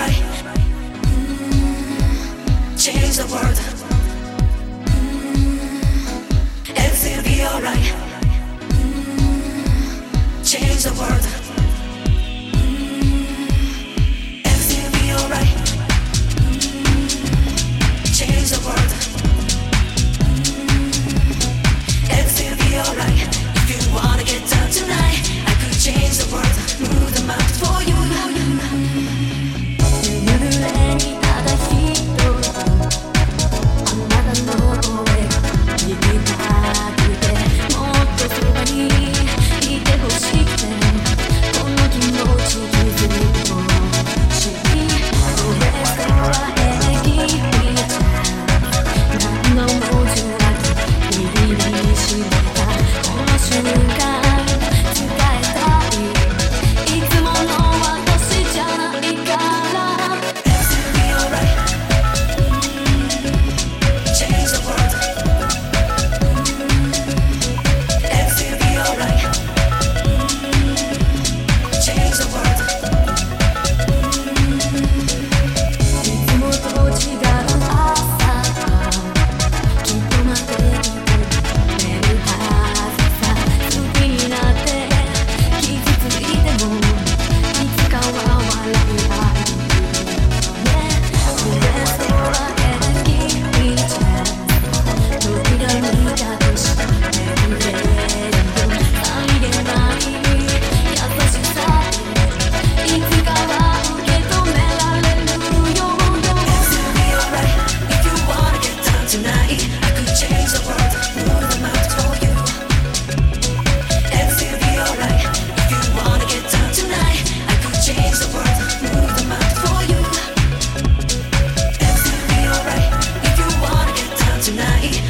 alright. Mm, change the world. Tonight,